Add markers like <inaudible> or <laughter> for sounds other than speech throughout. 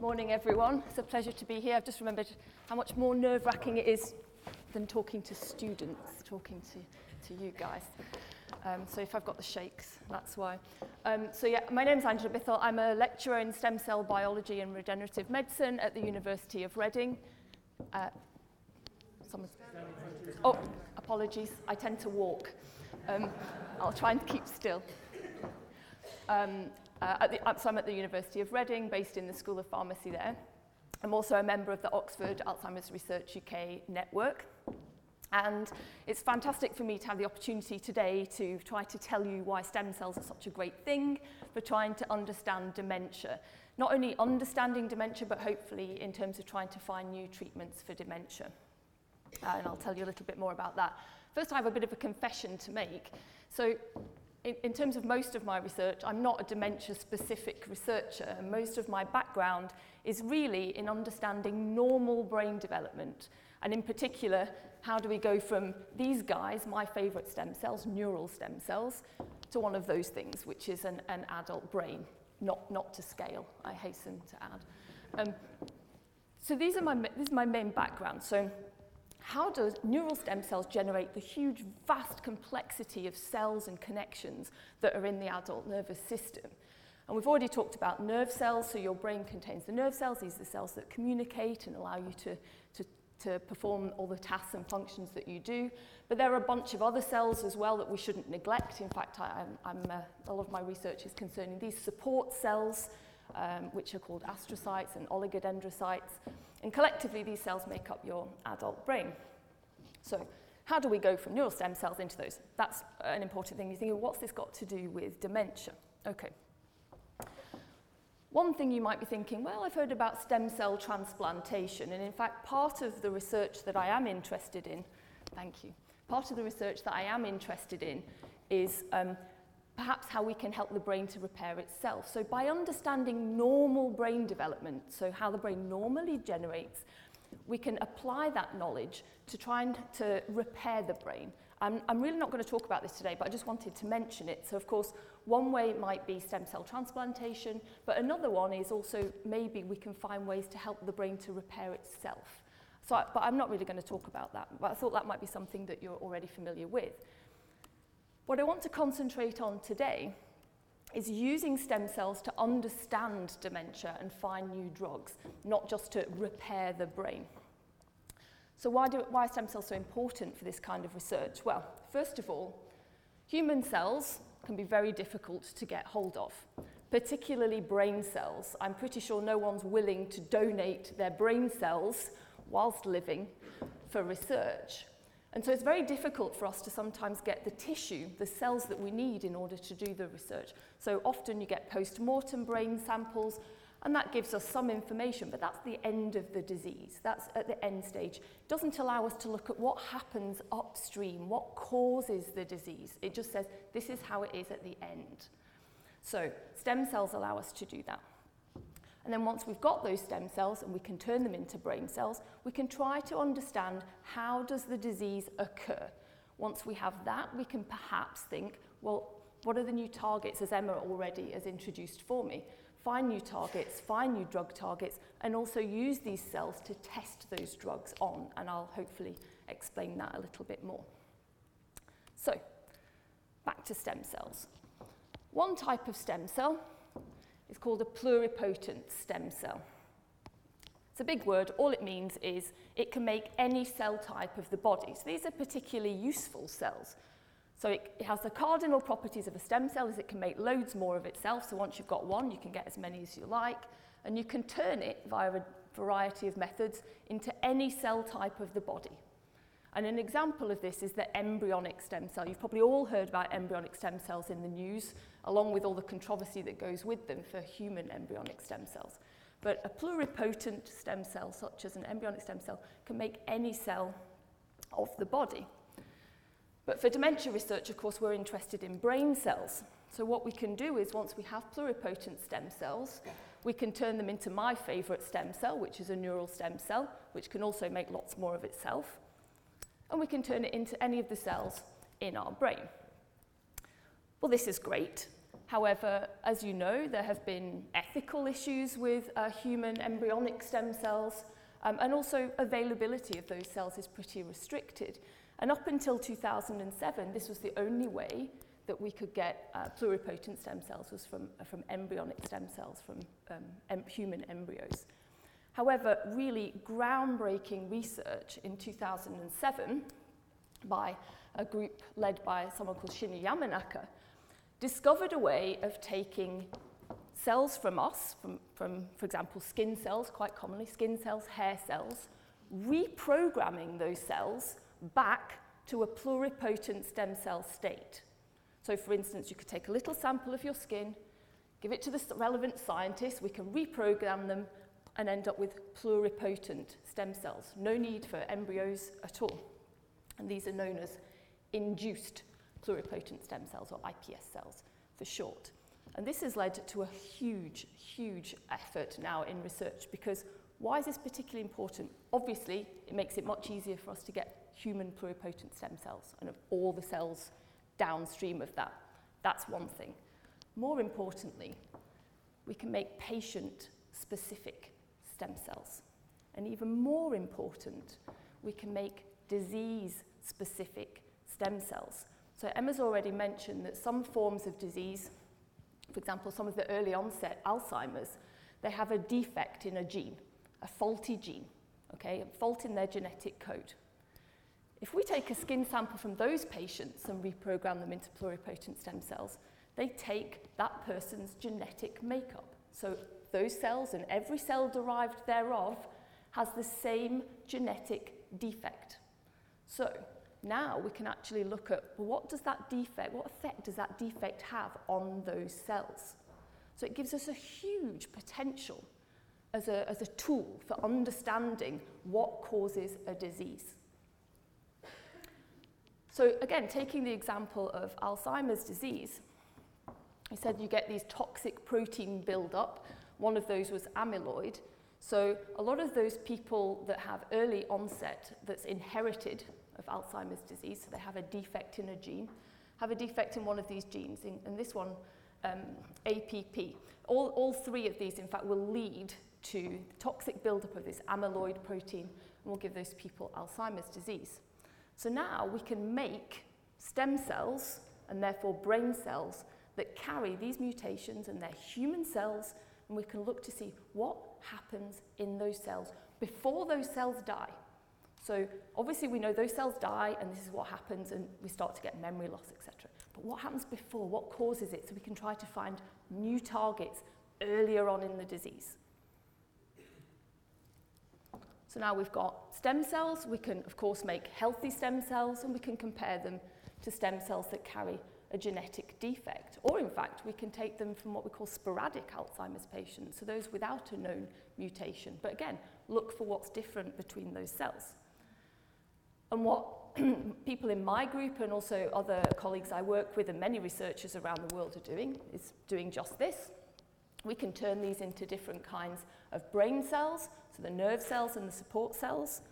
Morning, everyone. It's a pleasure to be here. I've just remembered how much more nerve wracking it is than talking to students, talking to, to you guys. Um, so if I've got the shakes, that's why. Um, so yeah, my name's Angela Bithell. I'm a lecturer in stem cell biology and regenerative medicine at the University of Reading. Uh. Oh, apologies. I tend to walk. Um, I'll try and keep still. Um, uh, at the, so I'm at the University of Reading, based in the School of Pharmacy there. I'm also a member of the Oxford Alzheimer's Research UK network. And it's fantastic for me to have the opportunity today to try to tell you why stem cells are such a great thing for trying to understand dementia. Not only understanding dementia, but hopefully in terms of trying to find new treatments for dementia. Uh, and I'll tell you a little bit more about that. First, I have a bit of a confession to make. So in, in terms of most of my research, I'm not a dementia-specific researcher. And most of my background is really in understanding normal brain development. And in particular, how do we go from these guys, my favourite stem cells, neural stem cells, to one of those things, which is an, an adult brain, not, not to scale, I hasten to add. Um, so these are my, this is my main background. So how does neural stem cells generate the huge, vast complexity of cells and connections that are in the adult nervous system? And we've already talked about nerve cells, so your brain contains the nerve cells. These are the cells that communicate and allow you to, to, to perform all the tasks and functions that you do. But there are a bunch of other cells as well that we shouldn't neglect. In fact, I, I'm, I'm, uh, a lot of my research is concerning these support cells, um, which are called astrocytes and oligodendrocytes. And collectively, these cells make up your adult brain. So how do we go from neural stem cells into those? That's an important thing. You're thinking, what's this got to do with dementia? Okay. One thing you might be thinking, well, I've heard about stem cell transplantation, and in fact, part of the research that I am interested in, thank you, part of the research that I am interested in is um, perhaps how we can help the brain to repair itself. So by understanding normal brain development, so how the brain normally generates, we can apply that knowledge to try and to repair the brain. I'm, I'm really not going to talk about this today, but I just wanted to mention it. So, of course, one way might be stem cell transplantation, but another one is also maybe we can find ways to help the brain to repair itself. So, I, but I'm not really going to talk about that, but I thought that might be something that you're already familiar with. What I want to concentrate on today is using stem cells to understand dementia and find new drugs, not just to repair the brain. So why, do, why are stem cells so important for this kind of research? Well, first of all, human cells can be very difficult to get hold of, particularly brain cells. I'm pretty sure no one's willing to donate their brain cells whilst living for research. And so it's very difficult for us to sometimes get the tissue, the cells that we need in order to do the research. So often you get post-mortem brain samples, and that gives us some information, but that's the end of the disease. That's at the end stage. It doesn't allow us to look at what happens upstream, what causes the disease. It just says this is how it is at the end. So stem cells allow us to do that. And then once we've got those stem cells and we can turn them into brain cells, we can try to understand how does the disease occur. Once we have that, we can perhaps think, well, what are the new targets, as Emma already has introduced for me? Find new targets, find new drug targets, and also use these cells to test those drugs on. And I'll hopefully explain that a little bit more. So, back to stem cells. One type of stem cell is called a pluripotent stem cell. It's a big word. All it means is it can make any cell type of the body. So these are particularly useful cells. So it, it has the cardinal properties of a stem cell is it can make loads more of itself. So once you've got one, you can get as many as you like. And you can turn it via a variety of methods into any cell type of the body. And an example of this is the embryonic stem cell. You've probably all heard about embryonic stem cells in the news, along with all the controversy that goes with them for human embryonic stem cells. But a pluripotent stem cell, such as an embryonic stem cell, can make any cell of the body. But for dementia research, of course, we're interested in brain cells. So what we can do is once we have pluripotent stem cells, we can turn them into my favourite stem cell, which is a neural stem cell, which can also make lots more of itself and we can turn it into any of the cells in our brain. Well, this is great, However, as you know, there have been ethical issues with uh, human embryonic stem cells, um, and also availability of those cells is pretty restricted. And up until 2007, this was the only way that we could get uh, pluripotent stem cells was from, uh, from embryonic stem cells from um, em human embryos. However, really groundbreaking research in 2007 by a group led by someone called Shinya Yamanaka discovered a way of taking cells from us, from, from, for example, skin cells, quite commonly, skin cells, hair cells, reprogramming those cells back to a pluripotent stem cell state. So, for instance, you could take a little sample of your skin, give it to the relevant scientist, we can reprogram them and end up with pluripotent stem cells. No need for embryos at all. And these are known as induced pluripotent stem cells or IPS cells for short. And this has led to a huge, huge effort now in research because why is this particularly important? Obviously, it makes it much easier for us to get human pluripotent stem cells and of all the cells downstream of that. That's one thing. More importantly, we can make patient-specific stem cells. And even more important, we can make disease specific stem cells. So Emma's already mentioned that some forms of disease, for example, some of the early onset Alzheimer's, they have a defect in a gene, a faulty gene, okay, a fault in their genetic code. If we take a skin sample from those patients and reprogram them into pluripotent stem cells, they take that person's genetic makeup. So those cells and every cell derived thereof has the same genetic defect. So now we can actually look at well, what does that defect, what effect does that defect have on those cells? So it gives us a huge potential as a, as a tool for understanding what causes a disease. So again, taking the example of Alzheimer's disease, I said you get these toxic protein buildup. One of those was amyloid. So a lot of those people that have early onset that's inherited of Alzheimer's disease, so they have a defect in a gene, have a defect in one of these genes, in, and this one, um, APP. All, all three of these, in fact, will lead to toxic buildup of this amyloid protein and will give those people Alzheimer's disease. So now we can make stem cells and therefore brain cells that carry these mutations and they're human cells and we can look to see what happens in those cells before those cells die. So obviously we know those cells die and this is what happens and we start to get memory loss, etc. But what happens before? What causes it? So we can try to find new targets earlier on in the disease. So now we've got stem cells. We can, of course, make healthy stem cells and we can compare them to stem cells that carry a genetic defect. Or in fact, we can take them from what we call sporadic Alzheimer's patients, so those without a known mutation. But again, look for what's different between those cells. And what <clears throat> people in my group and also other colleagues I work with and many researchers around the world are doing is doing just this. We can turn these into different kinds of brain cells, so the nerve cells and the support cells.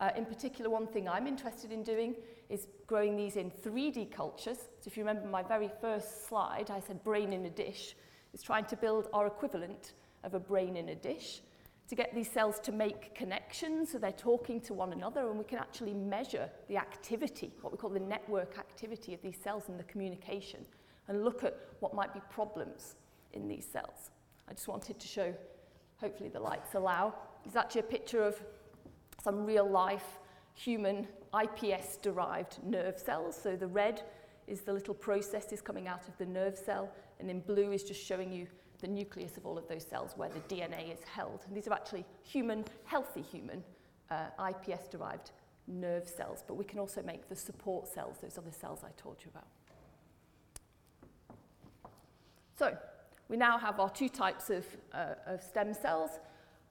Uh, in particular, one thing I'm interested in doing is growing these in 3D cultures. So if you remember my very first slide, I said brain in a dish, It's trying to build our equivalent of a brain in a dish to get these cells to make connections so they're talking to one another and we can actually measure the activity, what we call the network activity of these cells and the communication and look at what might be problems in these cells. I just wanted to show, hopefully the lights allow, is actually a picture of some real life human IPS derived nerve cells. So the red is the little processes coming out of the nerve cell, and in blue is just showing you the nucleus of all of those cells where the DNA is held. And these are actually human, healthy human uh, IPS derived nerve cells, but we can also make the support cells, those other cells I told you about. So, we now have our two types of, uh, of stem cells,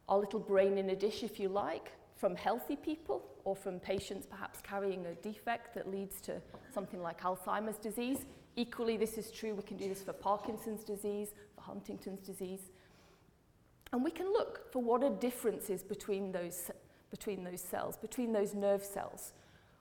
our little brain in a dish, if you like, from healthy people or from patients perhaps carrying a defect that leads to something like Alzheimer's disease. Equally, this is true, we can do this for Parkinson's disease, for Huntington's disease. And we can look for what are differences between those, between those cells, between those nerve cells.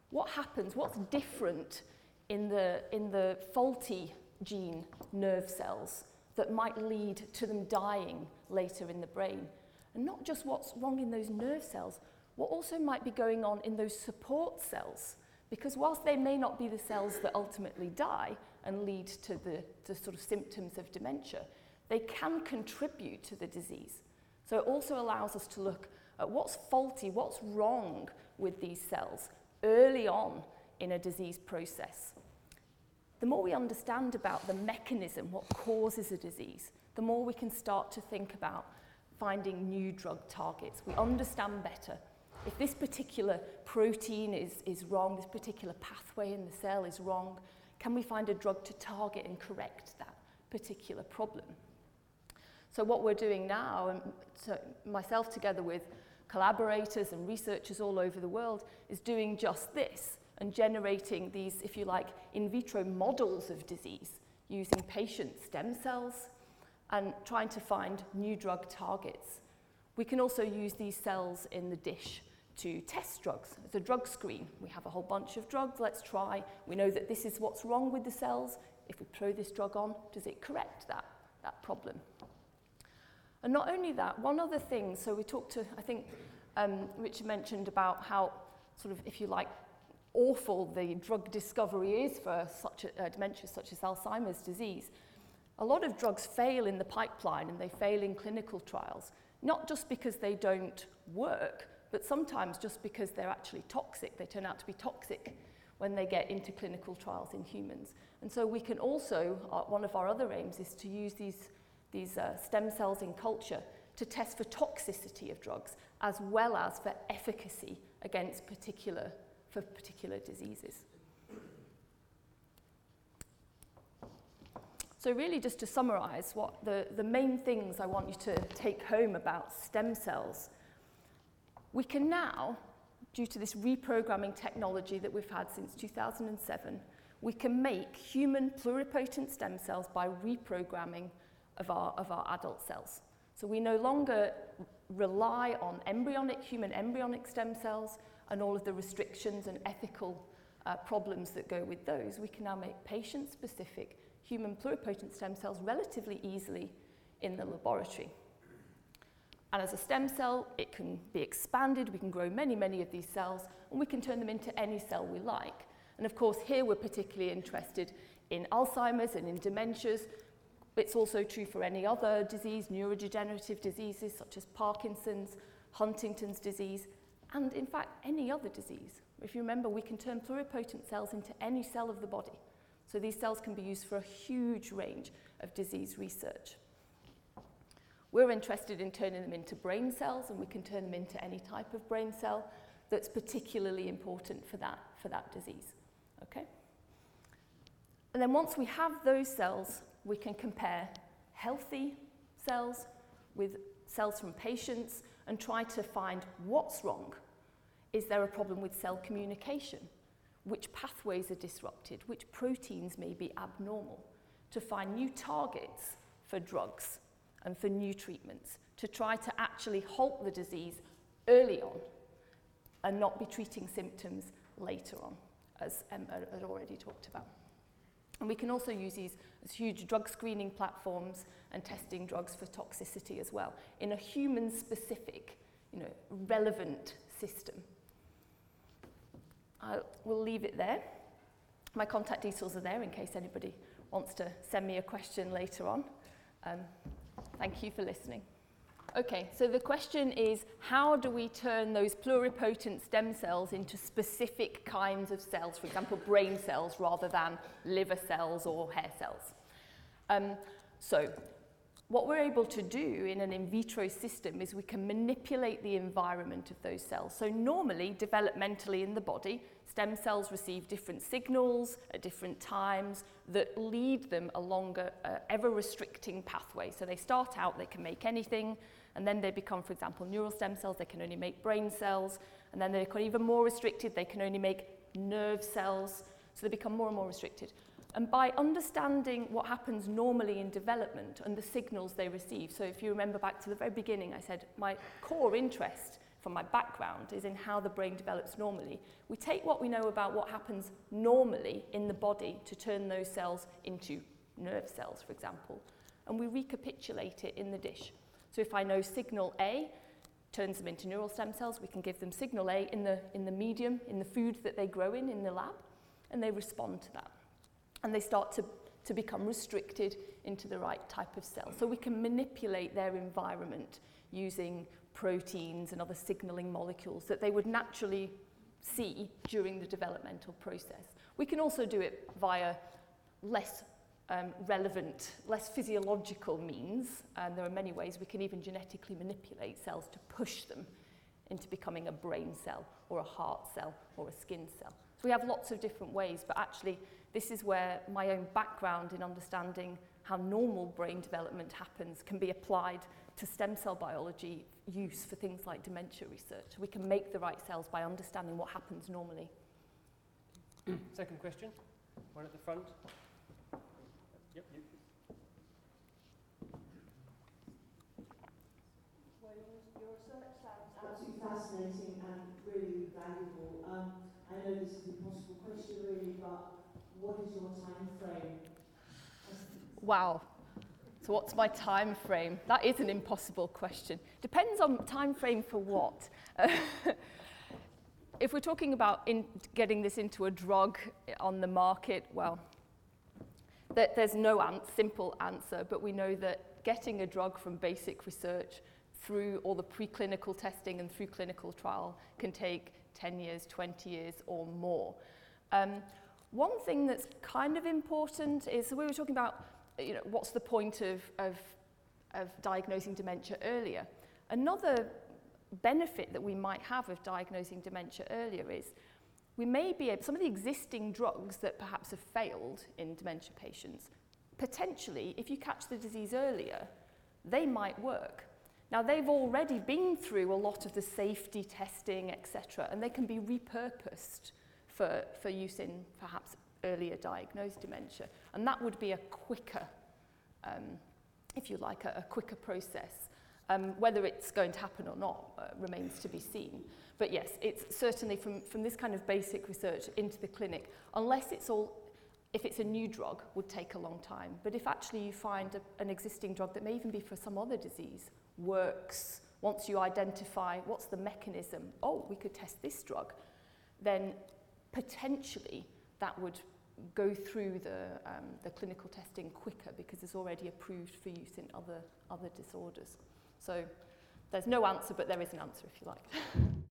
What happens, what's different in the, in the faulty gene nerve cells that might lead to them dying later in the brain. And not just what's wrong in those nerve cells, what also might be going on in those support cells. Because whilst they may not be the cells that ultimately die and lead to the, sort of symptoms of dementia, they can contribute to the disease. So it also allows us to look at what's faulty, what's wrong with these cells early on in a disease process. The more we understand about the mechanism, what causes a disease, the more we can start to think about finding new drug targets. We understand better. If this particular protein is, is wrong, this particular pathway in the cell is wrong, can we find a drug to target and correct that particular problem? So what we're doing now, and so myself together with collaborators and researchers all over the world, is doing just this and generating these, if you like, in vitro models of disease using patient stem cells and trying to find new drug targets. We can also use these cells in the dish to test drugs. It's a drug screen. We have a whole bunch of drugs, let's try. We know that this is what's wrong with the cells. If we throw this drug on, does it correct that, that problem? And not only that, one other thing, so we talked to, I think um, Richard mentioned about how sort of, if you like, awful the drug discovery is for such a, uh, dementia such as Alzheimer's disease. A lot of drugs fail in the pipeline and they fail in clinical trials, not just because they don't work, but sometimes just because they're actually toxic. They turn out to be toxic when they get into clinical trials in humans. And so we can also, uh, one of our other aims is to use these, these uh, stem cells in culture to test for toxicity of drugs as well as for efficacy against particular for particular diseases. So really just to summarize what the, the main things I want you to take home about stem cells, We can now, due to this reprogramming technology that we've had since 2007, we can make human pluripotent stem cells by reprogramming of our, of our adult cells. So we no longer rely on embryonic, human embryonic stem cells and all of the restrictions and ethical uh, problems that go with those. We can now make patient-specific human pluripotent stem cells relatively easily in the laboratory. And as a stem cell, it can be expanded, we can grow many, many of these cells, and we can turn them into any cell we like. And of course, here we're particularly interested in Alzheimer's and in dementias. It's also true for any other disease, neurodegenerative diseases such as Parkinson's, Huntington's disease, and in fact any other disease. If you remember, we can turn pluripotent cells into any cell of the body. So these cells can be used for a huge range of disease research. We're interested in turning them into brain cells, and we can turn them into any type of brain cell that's particularly important for that, for that disease. Okay? And then once we have those cells, we can compare healthy cells with cells from patients and try to find what's wrong. Is there a problem with cell communication? Which pathways are disrupted? Which proteins may be abnormal? To find new targets for drugs and for new treatments to try to actually halt the disease early on and not be treating symptoms later on, as um, Emma had already talked about. And we can also use these as huge drug screening platforms and testing drugs for toxicity as well in a human-specific, you know, relevant system. I will leave it there. My contact details are there in case anybody wants to send me a question later on. Um, thank you for listening. Okay, so the question is how do we turn those pluripotent stem cells into specific kinds of cells, for example, brain cells rather than liver cells or hair cells? Um, so what we're able to do in an in vitro system is we can manipulate the environment of those cells. So normally, developmentally in the body, stem cells receive different signals at different times that lead them along a, a ever-restricting pathway. So they start out, they can make anything, and then they become, for example, neural stem cells, they can only make brain cells, and then they become even more restricted, they can only make nerve cells, so they become more and more restricted. And by understanding what happens normally in development and the signals they receive, so if you remember back to the very beginning, I said my core interest from my background is in how the brain develops normally. We take what we know about what happens normally in the body to turn those cells into nerve cells, for example, and we recapitulate it in the dish. So if I know signal A turns them into neural stem cells, we can give them signal A in the, in the medium, in the food that they grow in, in the lab, and they respond to that. and they start to, to become restricted into the right type of cell. So we can manipulate their environment using proteins and other signaling molecules that they would naturally see during the developmental process. We can also do it via less um, relevant, less physiological means, and there are many ways we can even genetically manipulate cells to push them into becoming a brain cell or a heart cell or a skin cell. So we have lots of different ways, but actually this is where my own background in understanding how normal brain development happens can be applied to stem cell biology use for things like dementia research. We can make the right cells by understanding what happens normally. <clears throat> Second question, one at the front. Yep, you. Well, your, your research sounds absolutely fascinating and really valuable. Um, I know this is impossible question really, but what is your time frame? Wow. So what's my time frame? That is an impossible question. Depends on time frame for what. <laughs> if we're talking about in getting this into a drug on the market, well, that there's no an simple answer, but we know that getting a drug from basic research through all the preclinical testing and through clinical trial can take 10 years, 20 years or more. Um, One thing that's kind of important is so we were talking about you know what's the point of of of diagnosing dementia earlier. Another benefit that we might have of diagnosing dementia earlier is we may be able, some of the existing drugs that perhaps have failed in dementia patients, potentially, if you catch the disease earlier, they might work. Now, they've already been through a lot of the safety testing, etc., and they can be repurposed for, for use in perhaps earlier diagnosed dementia. And that would be a quicker, um, if you like, a, a quicker process. Um, whether it's going to happen or not uh, remains to be seen. But yes, it's certainly from, from this kind of basic research into the clinic, unless it's all, if it's a new drug, would take a long time. But if actually you find a, an existing drug that may even be for some other disease, works, once you identify what's the mechanism, oh, we could test this drug, then potentially that would go through the, um, the clinical testing quicker because it's already approved for use in other, other disorders. So there's no answer, but there is an answer if you like. <laughs>